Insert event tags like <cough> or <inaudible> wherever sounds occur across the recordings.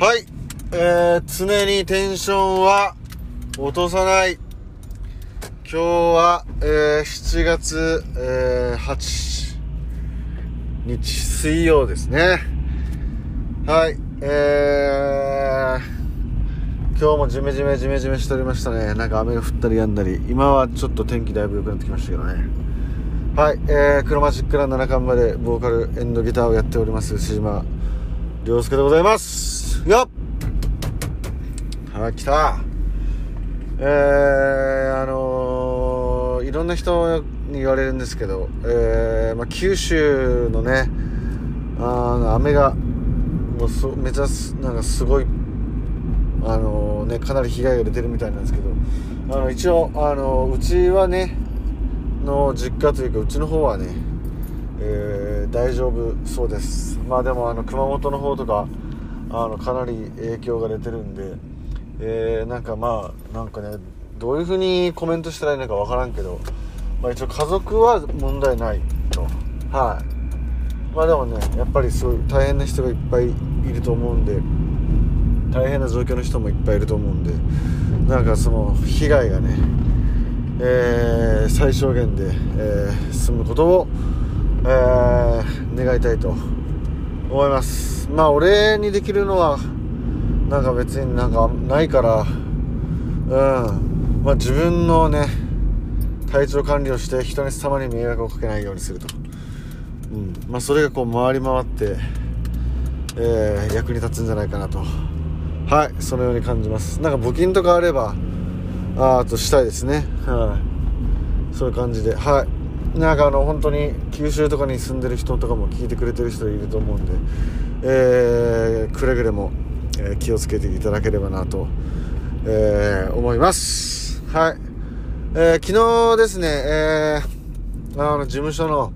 はい。えー、常にテンションは落とさない。今日は、えー、7月、えー、8日水曜ですね。はい。えー、今日もジメジメジメジメしておりましたね。なんか雨が降ったり止んだり。今はちょっと天気だいぶ良くなってきましたけどね。はい。えー、クロマチックラン7巻までボーカルエンドギターをやっております、牛島良介でございます。よっはい、来た。えー、あのー、いろんな人に言われるんですけど、えー、まあ、九州のね、あの雨が、もうそめちゃす、なんかすごい、あのー、ね、かなり被害が出てるみたいなんですけど、あの、一応、あのうちはね、の実家というか、うちの方はね、えー、大丈夫そうです。まあでも、あの、熊本の方とか、あの、かなり影響が出てるんで、えー、なんかまあなんかねどういう風にコメントしたらいいのかわからんけど、まあ、一応家族は問題ないと。はい。まあでもねやっぱりすごい大変な人がいっぱいいると思うんで大変な状況の人もいっぱいいると思うんでなんかその被害がね、えー、最小限で、えー、済むことを、えー、願いたいと思いますまあ俺にできるのはなんか別になんかないから、うん。まあ自分のね、体調管理をして人に様に迷惑をかけないようにすると。うん。まあそれがこう回り回って、えー、役に立つんじゃないかなと。はい、そのように感じます。なんか募金とかあれば、あーとしたいですね。はい。そういう感じで。はい。なんかあの本当に九州とかに住んでる人とかも聞いてくれてる人いると思うんで、えー、くれぐれもえ、気をつけていただければなと、えー、思います。はい。えー、昨日ですね、えー、あの、事務所の、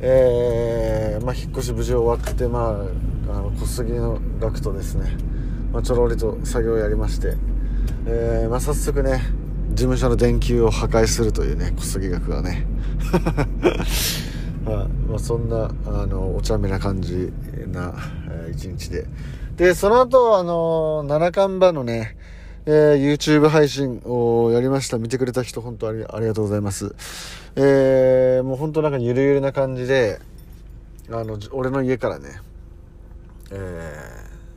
えー、まあ、引っ越し無事終わって、まあ、あの、小杉の額とですね、まあ、ちょろりと作業をやりまして、えー、まあ、早速ね、事務所の電球を破壊するというね、小杉学がね。<laughs> はい。まあ、そんなあのお茶目な感じな、えー一日で。でその後あの七冠馬のね、えー YouTube 配信をやりました。見てくれた人本当ありありがとうございます。えーもう本当なんかゆるゆるな感じであの俺の家からねえ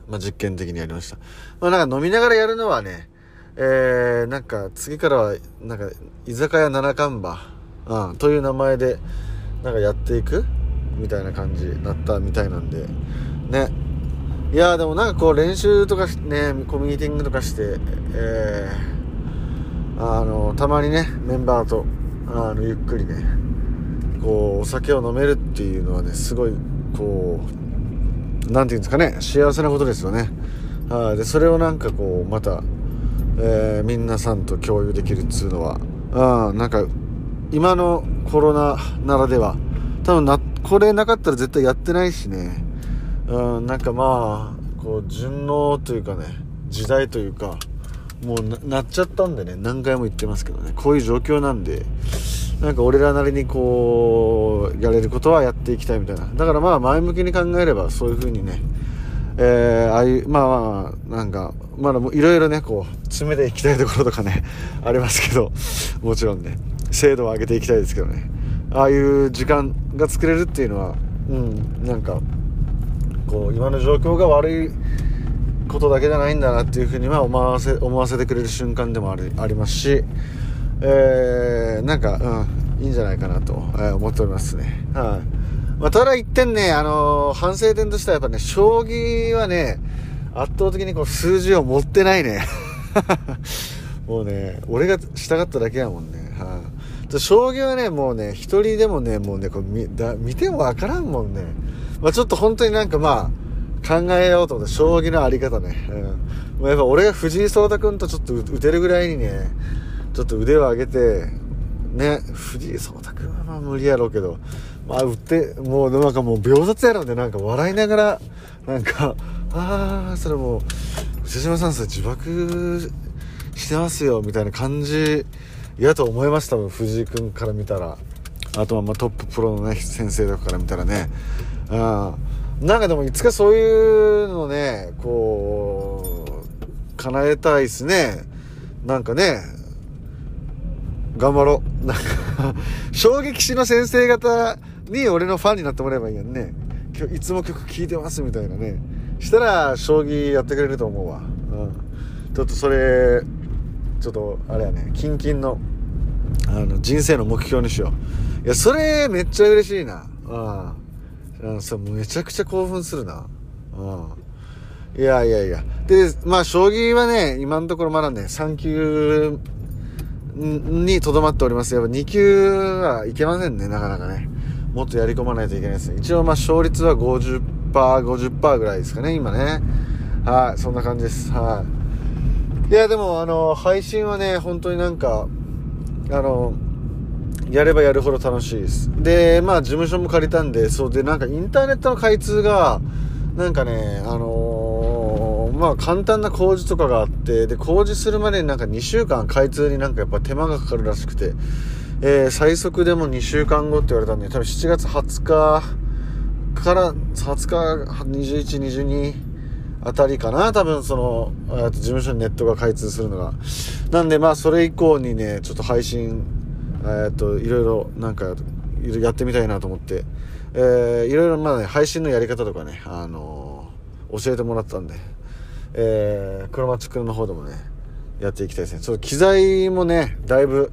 ーまあ、実験的にやりました。まあなんか飲みながらやるのはねえーなんか次からはなんか居酒屋七冠馬、うん、という名前でなんかやっていくみたいな感じになったみたいなんで。ね。いやでもなんかこう練習とかねコミュニティングとかしてえー、あのたまにねメンバーとあのゆっくりねこうお酒を飲めるっていうのはねすごいこうなんていうんですかね幸せなことですよね。はい。でそれをなんかこうまた、えー、皆さんと共有できるっつうのは。あなんか今のコロナならでは。多分なこれなかったら絶対やってないしね。うんなんかまあこう順応というかね時代というかもうななっちゃったんでね何回も言ってますけどね。こういう状況なんでなんか俺らなりにこうやれることはやっていきたいみたいな。だからまあ前向きに考えればそういう風にねえー、ああいうまあまあなんかまだもいろいろねこう詰めていきたいところとかね <laughs> ありますけどもちろんね精度を上げていきたいですけどねああいう時間が作れるっていうのはうんなんかこう今の状況が悪いことだけじゃないんだなっていうふうには思わせ思わせてくれる瞬間でもありありますし、えー、なんか、うん、いいんじゃないかなと、えー思っておりますね。はい、まあ、ただ一点ね、あのー反省点としてはやっぱね、将棋はね、圧倒的にこう数字を持ってないね。<laughs> もうね、俺がしたかっただけやもんね。はい、で将棋はね、もうね、一人でもね、もうね、こう見だ見てもわからんもんね。まあちょっと本当になんかまあ、考えようと思って、将棋のあり方ね。うん。もうやっぱ俺が藤井聡太君とちょっと打てるぐらいにね、ちょっと腕を上げて、ね、藤井聡太君はまあ無理やろうけど、まあ打って、もうなんかもう秒殺やろうで、なんか笑いながら、なんか、ああ、それもう、藤島さんそれ自爆してますよ、みたいな感じ、嫌と思いましたもん、藤井君から見たら。あとはまトッププロのね、先生とかから見たらね。あなんかでもいつかそういうのね、こう、叶えたいっすね。なんかね、頑張ろう。なんか衝撃士の先生方に俺のファンになってもらえばいいやんね。今日いつも曲聴いてますみたいなね。したら、将棋やってくれると思うわ。うん。ちょっとそれ、ちょっと、あれやね、キンキンの、あの、人生の目標にしよう。いや、それ、めっちゃ嬉しいな。うん。さ、めちゃくちゃ興奮するな。うん。いやいやいや。で、まあ、将棋はね、今のところまだね、3級にとどまっております。やっぱ2級はいけませんね、なかなかね。もっとやり込まないといけないですね。一応、まあ、勝率は50、50%ぐらいですかね、今ね。はい、そんな感じです。はい。いや、でも、あの、配信はね、本当になんか、あの、やればやるほど楽しいです。で、まあ、事務所も借りたんで、そうで、なんかインターネットの開通が、なんかね、あのー、まあ、簡単な工事とかがあって、で、工事するまでになんか2週間開通になんかやっぱ手間がかかるらしくて、えー、最速でも2週間後って言われたんで、多分7月20日から20日、21、22あたりかな多分その、え事務所にネットが開通するのが。なんでまあそれ以降にね、ちょっと配信、えっと、いろいろなんか、やってみたいなと思って、えー、いろいろまあね、配信のやり方とかね、あのー、教えてもらったんで、えー、クロマチックの方でもね、やっていきたいですね。その機材もね、だいぶ、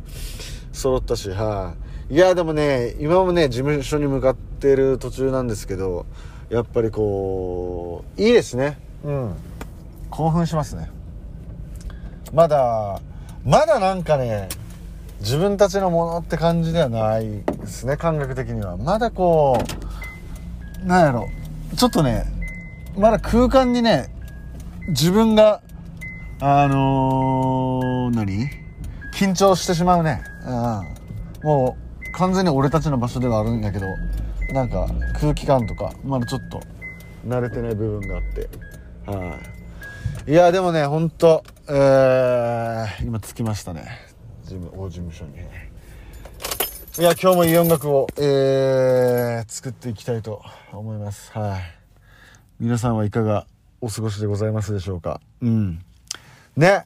揃ったし、はい、いや、でもね、今もね、事務所に向かってる途中なんですけど、やっぱりこう、いいですね。うん。興奮しますね。まだ、まだなんかね、自分たちのものって感じではないですね、感覚的には。まだこう、なんやろ、ちょっとね、まだ空間にね、自分が、あのー、何？緊張してしまうね。うん。もう、完全に俺たちの場所ではあるんだけど、なんか空気感とか、まだちょっと慣れてない部分があって。はい、いや、でもね、ほんと、えー、今着きましたね。事務、大事務所に。いや、今日もいい音楽を、えー、作っていきたいと思います。はい。皆さんはいかがお過ごしでございますでしょうか？うん。ね。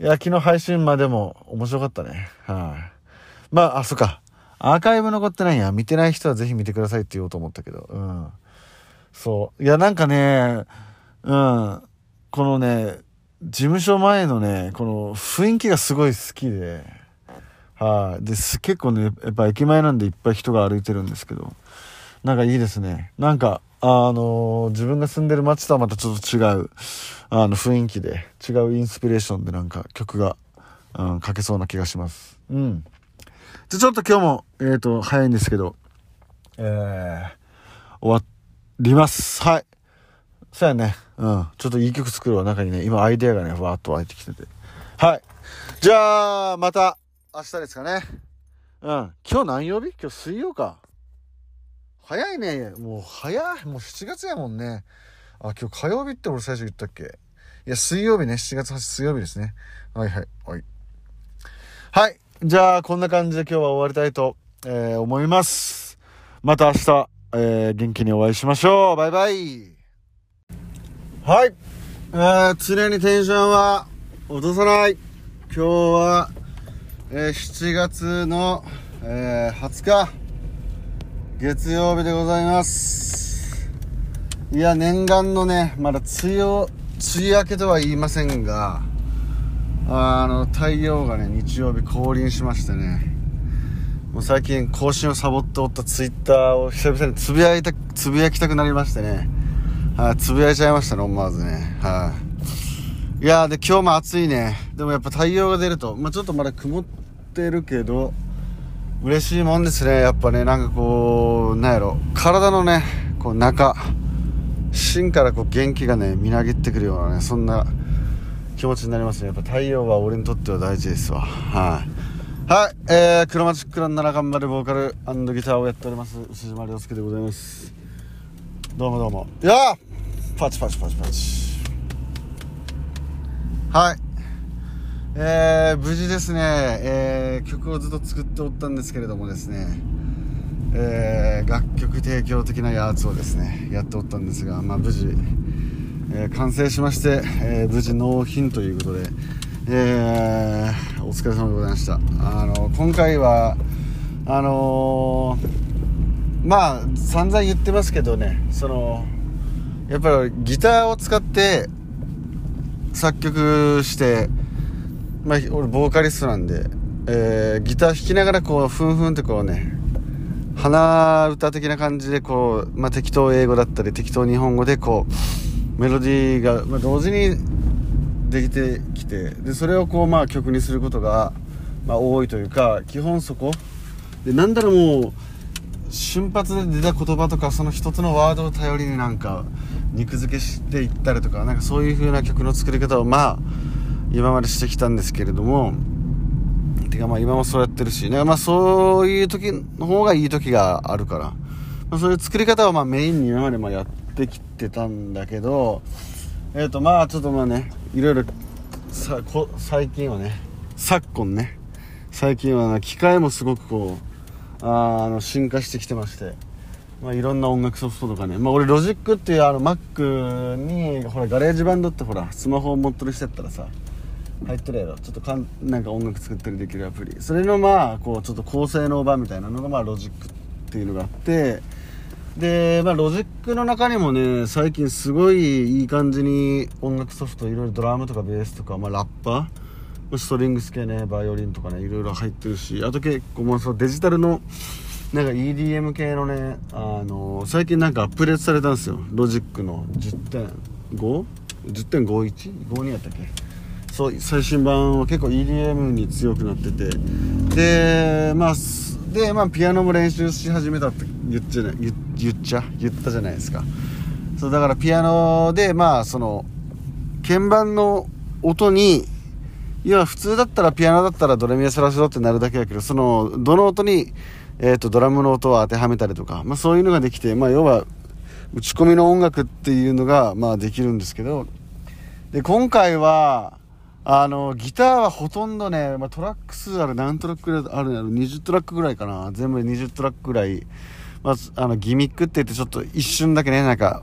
いや、昨日配信までも面白かったね。はい、まあ、あ、そっか。アーカイブ残ってないんや。見てない人はぜひ見てくださいって言おうと思ったけど。うん。そう。いや、なんかね、うん。このね、事務所前のね、この雰囲気がすごい好きで、はい、で、結構ね、やっぱ駅前なんでいっぱい人が歩いてるんですけど、なんかいいですね。なんか、あのー、自分が住んでる街とはまたちょっと違う、あの、雰囲気で、違うインスピレーションでなんか曲が、うん、書けそうな気がします。うん。じゃ、ちょっと今日も、えっ、ー、と、早いんですけど、えー、終わります。はい。そうやね。うん。ちょっといい曲作るわ。中にね、今アイデアがね、ふわっと湧いてきてて。はい。じゃあ、また、明日ですかね。うん。今日何曜日？今日水曜か。早いね。もう早い。もう7月やもんね。あ、今日火曜日って俺最初言ったっけ？いや、水曜日ね。7月8日水曜日ですね。はいはい。はい。はい。じゃあ、こんな感じで今日は終わりたいと、えー、思います。また明日、えー、元気にお会いしましょう。バイバイ。はい。えー、常にテンションは落とさない。今日は、えー、7月の、えー、20日。月曜日でございます。いや、念願のね、まだ梅雨、梅雨明けとは言いませんが、あの、太陽がね、日曜日降臨しましてね、もう最近更新をサボっておったツイッターを久々につぶやいた、つぶやきたくなりましてね、はい、つぶやいちゃいましたね、思わずね、はい。いやで、今日も暑いね。でもやっぱ太陽が出ると、まあちょっとまだ曇ってるけど、嬉しいもんですね。やっぱね、なんかこう、なんやろ、体のね、こう中、芯からこう元気がね、みなぎってくるようなね、そんな気持ちになりますね。やっぱ太陽は俺にとっては大事ですわ。はい。はい、えー、クロマチックラン7頑張るボーカルギターをやっております、牛島亮介でございます。どうもどうも。いやパチパチパチパチ。はい。えー、無事ですね、えー、曲をずっと作っておったんですけれどもですね、えー、楽曲提供的なやつをですねやっておったんですが、まあ、無事、えー、完成しまして、えー、無事納品ということで、えお疲れ様でございました。あの今回はあのまあ散々言ってますけどねそのやっぱりギターを使って作曲してまあ俺ボーカリストなんで、えー、ギター弾きながらこうふんふんってこうね鼻歌的な感じでこう、まあ、適当英語だったり適当日本語でこうメロディーが、ま、同時にできてきてでそれをこうまあ曲にすることが、まあ、多いというか基本そこ。でなんだろうもう瞬発で出た言葉とかその一つのワードを頼りになんか肉付けしていったりとかなんかそういう風な曲の作り方をまあ今までしてきたんですけれどもてかまあ今もそうやってるしねまあそういう時の方がいい時があるから、まあ、そういう作り方をまあメインに今までまやってきてたんだけどえっ、ー、とまあちょっとまあねいろいろさこ最近はね昨今ね最近は機械もすごくこうあの進化してきてまして、まあ、いろんな音楽ソフトとかね、まあ、俺ロジックっていうあの Mac にほら GarageBand ってほらスマホを持ってる人やったらさ入ってるやろ。ちょっとかんなんか音楽作ったりできるアプリ。それのまあこうちょっと高性能版みたいなのがまあロジックっていうのがあってでまあロジックの中にもね最近すごいいい感じに音楽ソフトいろいろドラムとかベースとか、まあ、ラッパーストリングス系ねバイオリンとかねいろいろ入ってるしあと結構もうそうデジタルのなんか EDM 系のねあの最近なんかアップデートされたんですよロジックの 10.5?10.51?52 やったっけ？そう最新版は結構 EDM に強くなっててでまあでまあピアノも練習し始めたって言っちゃ言言っちゃ？言ったじゃないですか。そうだからピアノでまあその鍵盤の音にいや普通だったらピアノだったらドレミアソラシドってなるだけだけどそのどの音に、えーと、ドラムの音を当てはめたりとか、まあ、そういうのができて、まあ、要は打ち込みの音楽っていうのが、まあ、できるんですけどで今回はあのギターはほとんどね、まあ、トラック数ある何トラックぐらいあるんやろ20トラックぐらいかな全部で20トラックぐらい、まあ、あのギミックって言ってちょっと一瞬だけねなんか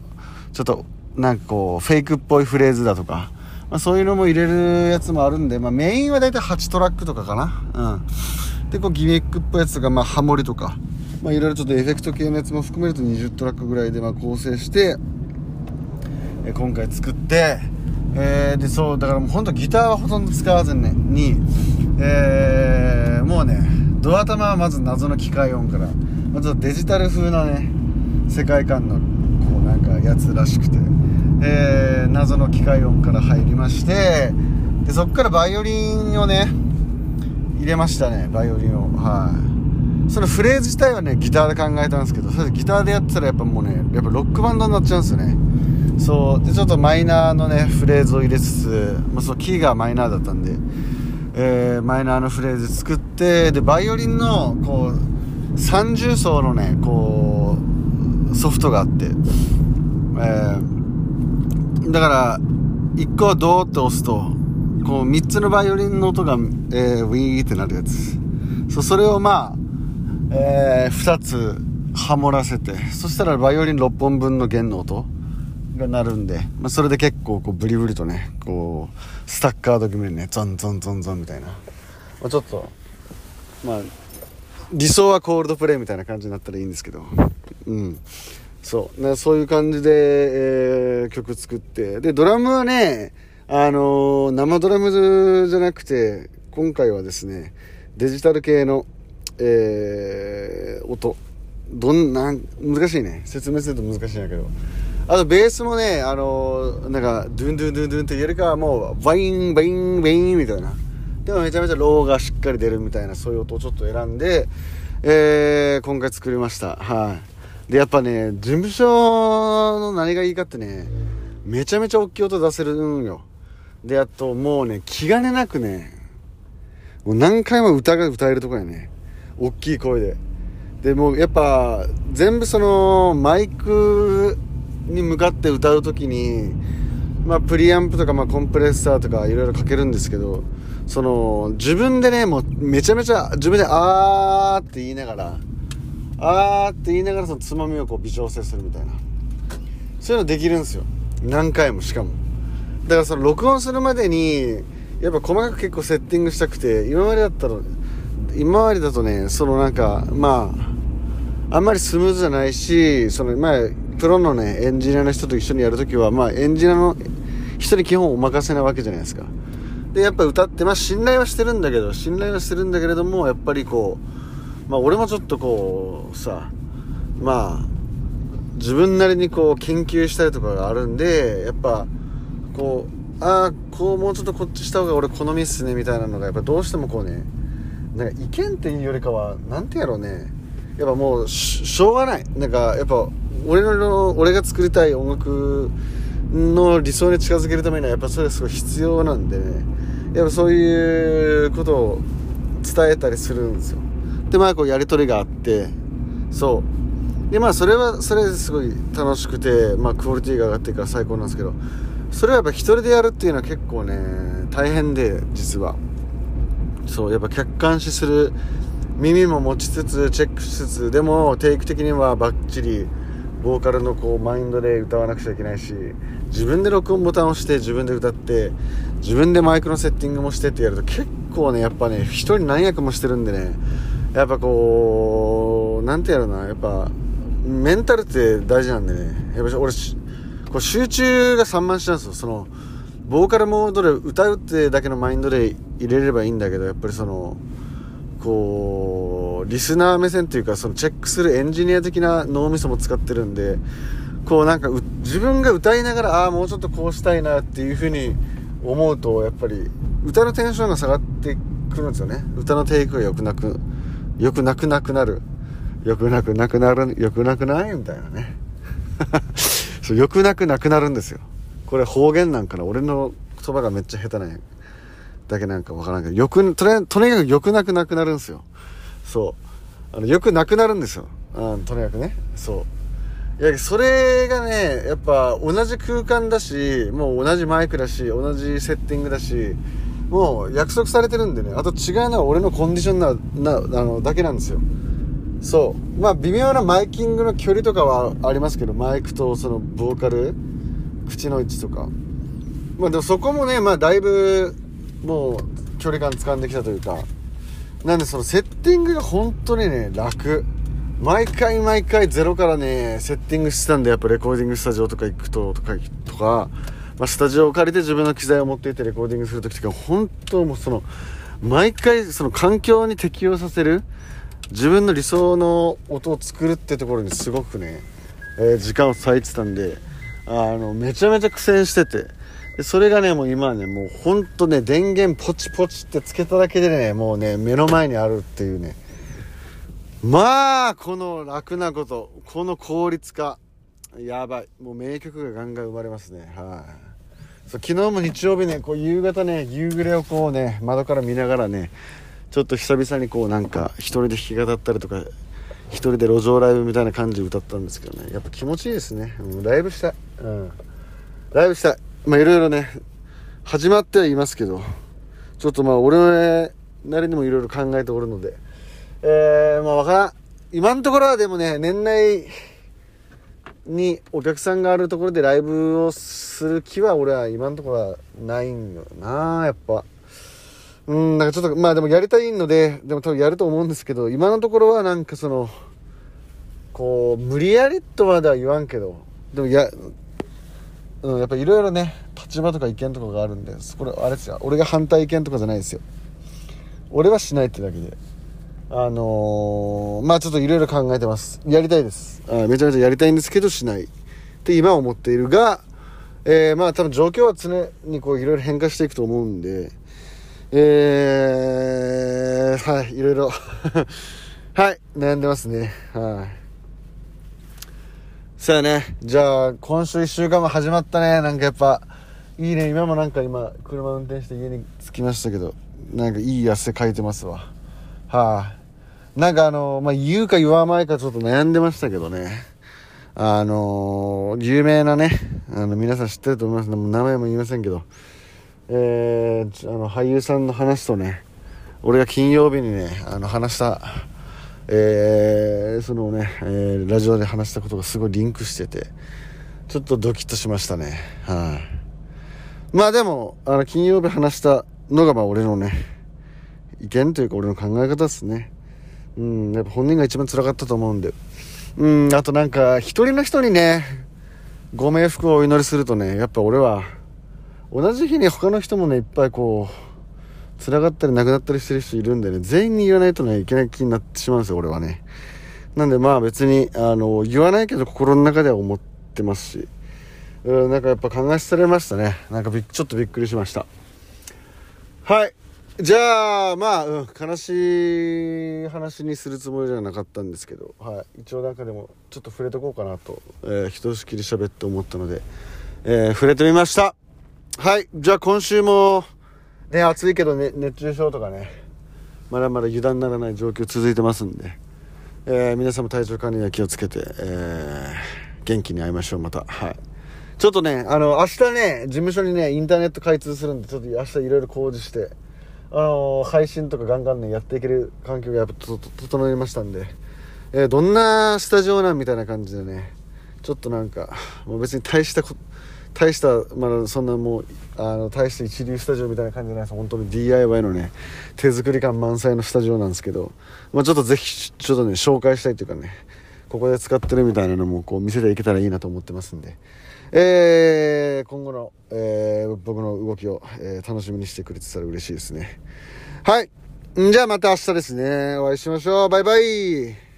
ちょっとなんかこうフェイクっぽいフレーズだとかまあ、そういうのも入れるやつもあるんで、まあ、メインはだいたい8トラックとかかな。うん。で、こうギミックっぽいやつとか、まあ、ハモリとか、まあ、いろいろちょっとエフェクト系のやつも含めると20トラックぐらいで、まあ、構成して、え今回作って、えー、で、そう、だからもうほんとギターはほとんど使わずに、にえー、もうね、ドア玉はまず謎の機械音から、まずデジタル風なね、世界観の、こうなんかやつらしくて、えー、謎の機械音から入りましてでそこからバイオリンをね入れましたねバイオリンを。はい。そのフレーズ自体はねギターで考えたんですけどそれでギターでやってたらやっぱもうねやっぱロックバンドになっちゃうんですよね。そうでちょっとマイナーのねフレーズを入れつつ、まあ、そうキーがマイナーだったんで、えー、マイナーのフレーズ作ってでバイオリンのこう30層のねこうソフトがあって、えーだから、1個ドーって押すと、こう3つのバイオリンの音が、えー、ウィーってなるやつ。そうそれをまあ、えー、2つハモらせて、そしたらバイオリン6本分の弦の音が鳴るんで、まあ、それで結構こうブリブリとね、こう、スタッカード気味にね、ゾンゾンゾンゾンみたいな。まあ、ちょっと、まあ、理想は Coldplay みたいな感じになったらいいんですけど、うん。そう。ね、そういう感じで、えー、曲作って。でドラムはねあのー、生ドラムじゃなくて今回はですねデジタル系の、えー、音。どんな難しいね。説明すると難しいんだけど。あとベースもねあのー、なんかドゥンドゥンドゥンドゥンっていうよりかはもうバインバインバインみたいなでもめちゃめちゃローがしっかり出るみたいなそういう音をちょっと選んで、えー、今回作りましたはい、で、やっぱね、事務所の何がいいかってね、めちゃめちゃ大きい音出せるんよ。で、あともうね、気兼ねなくね、もう何回も歌が歌えるとこやね。大きい声で。で、もうやっぱ、全部その、マイクに向かって歌う時に、まあ、プリアンプとか、まあ、コンプレッサーとかいろいろかけるんですけど、その、自分でね、もうめちゃめちゃ、自分であーって言いながら、あーって言いながらそのつまみをこう微調整するみたいな。そういうのできるんですよ。何回もしかも。だからその録音するまでにやっぱ細かく結構セッティングしたくて今までだったら今までだとねそのなんかまああんまりスムーズじゃないしそのまあプロのねエンジニアの人と一緒にやるときはまあエンジニアの人に基本お任せなわけじゃないですか。でやっぱ歌ってまあ信頼はしてるんだけど信頼はしてるんだけれどもやっぱりこうまあ俺もちょっとこうさまあ自分なりにこう研究したりとかがあるんでやっぱこうああこうもうちょっとこっちした方が俺好みっすねみたいなのがやっぱどうしてもこうねなんか意見っていうよりかは何てやろうね。やっぱもうしょうがない。なんかやっぱ俺の俺が作りたい音楽の理想に近づけるためにはやっぱそれすごい必要なんでね。やっぱそういうことを伝えたりするんですよ。でまあこうやり取りがあってそう。でまあそれはそれですごい楽しくてまあクオリティが上がっていくから最高なんですけどそれはやっぱ一人でやるっていうのは結構ね大変で実は。そうやっぱ客観視する耳も持ちつつチェックしつつでも定期的にはバッチリボーカルのこうマインドで歌わなくちゃいけないし自分で録音ボタンを押して自分で歌って自分でマイクのセッティングもしてってやると結構ねやっぱね一人何役もしてるんでねやっぱこうなんてやるなやっぱメンタルって大事なんでねやっぱ俺こう集中が散漫しちゃうんですよ。そのボーカルモードで歌うってだけのマインドで入れればいいんだけどやっぱりそのこうリスナー目線っていうかそのチェックするエンジニア的な脳みそも使ってるんでこうなんか自分が歌いながらああもうちょっとこうしたいなっていうふうに思うとやっぱり歌のテンションが下がってくるんですよね。歌のテイクが良くなく良くなくなくなる。良くなくなくなる良くなくないみたいなね。<laughs> そう良くなくなくなるんですよ。これ方言なんかな。俺の言葉がめっちゃ下手なんやだけなんかわからんけどよくとにかく良くなくなくなるんですよ。そう。あのよくなくなるんですよ。あとにかくね。そう。いやそれがねやっぱ同じ空間だしもう同じマイクだし同じセッティングだしもう約束されてるんでね。あと違うのは俺のコンディションななあのだけなんですよ。そう。まあ微妙なマイキングの距離とかはありますけどマイクとそのボーカル口の位置とか。まあでもそこもねまあだいぶもう距離感掴んできたというか。なんでそのセッティングが本当にね楽。毎回毎回ゼロからねセッティングしてたんでやっぱレコーディングスタジオとか行くととかとか、まあ、スタジオを借りて自分の機材を持っていってレコーディングする時とか本当もうその毎回その環境に適応させる自分の理想の音を作るってところにすごくね、えー、時間を割いてたんであのめちゃめちゃ苦戦しててでそれがねもう今はねもうほんとね電源ポチポチってつけただけでねもうね目の前にあるっていうね。まあこの楽なことこの効率化。やばい。もう名曲がガンガン生まれますね。はい。そう昨日も日曜日ねこう夕方ね夕暮れをこうね窓から見ながらねちょっと久々にこうなんか一人で弾き語ったりとか一人で路上ライブみたいな感じで歌ったんですけどね。やっぱ気持ちいいですね。もうライブしたい。うん。ライブしたい。まあいろいろね始まってはいますけどちょっとまあ俺なりにもいろいろ考えておるので。えー、まあわからん。今のところはでもね年内にお客さんがあるところでライブをする気は俺は今のところはないんよなやっぱ。うん、なんかちょっと、まあでもやりたいので、でも多分やると思うんですけど、今のところはなんかその、こう、無理やりとまでは言わんけど、でもや、うん、やっぱいろいろね、立場とか意見とかがあるんで、これ、あれですよ、俺が反対意見とかじゃないですよ。俺はしないってだけで。あのー、まあちょっといろいろ考えてます。やりたいです。あめちゃめちゃやりたいんですけど、しない。って今思っているが、えー、まあ多分状況は常にこういろいろ変化していくと思うんで、えー、はい、いろいろはい、悩んでますね。はい。そうやね。じゃあ、今週1週間も始まったね。なんかやっぱ、いいね。今もなんか今、車運転して家に着きましたけど、なんかいい汗かいてますわ。はい、なんかあの、まあ、言うか言わないかちょっと悩んでましたけどね。あのー、有名なね、あの、皆さん知ってると思います。名前も言いませんけど、えー、あの俳優さんの話とね俺が金曜日にねあの話した、えー、そのね、えー、ラジオで話したことがすごいリンクしてて、ちょっとドキッとしましたね。はい、まあでも、あの、金曜日話したのが、まあ俺のね、意見というか俺の考え方ですね。うん、やっぱ本人が一番辛かったと思うんで。うん、あとなんか、一人の人にね、ご冥福をお祈りするとね、やっぱ俺は、同じ日に他の人もね、いっぱいこう、辛がったり亡くなったりしてる人いるんでね、全員に言わないとね、いけない気になってしまうんですよ、俺はね。なんでまあ別に、あの、言わないけど心の中では思ってますし、うん、なんかやっぱ考えされましたね。なんかびちょっとびっくりしました。はい。じゃあ、まあ、うん、悲しい話にするつもりじゃなかったんですけど、はい。一応なんかでも、ちょっと触れとこうかなと、えー、ひとしきり喋って思ったので、えー、触れてみました。はい。じゃあ今週も、ね、暑いけど、ね、熱中症とかね、まだまだ油断ならない状況続いてますんで、えー、皆さんも体調管理には気をつけて、えー、元気に会いましょう、また。はい。ちょっとね、あの、明日ね、事務所にね、インターネット開通するんで、ちょっと明日いろいろ工事して、あのー、配信とかガンガンね、やっていける環境がやっぱ整いましたんで、え、どんなスタジオなんみたいな感じでね、ちょっとなんか、もう別に大したこと、大した、まだそんなもう、あの、大した一流スタジオみたいな感じじゃないです。本当に DIY のね、手作り感満載のスタジオなんですけど、まあちょっとぜひ、ちょっとね、紹介したいというかね、ここで使ってるみたいなのもこう見せていけたらいいなと思ってますんで、えー、今後の、えー、僕の動きを、えー、楽しみにしてくれてたら嬉しいですね。はい。じゃあまた明日ですね。お会いしましょう。バイバイ。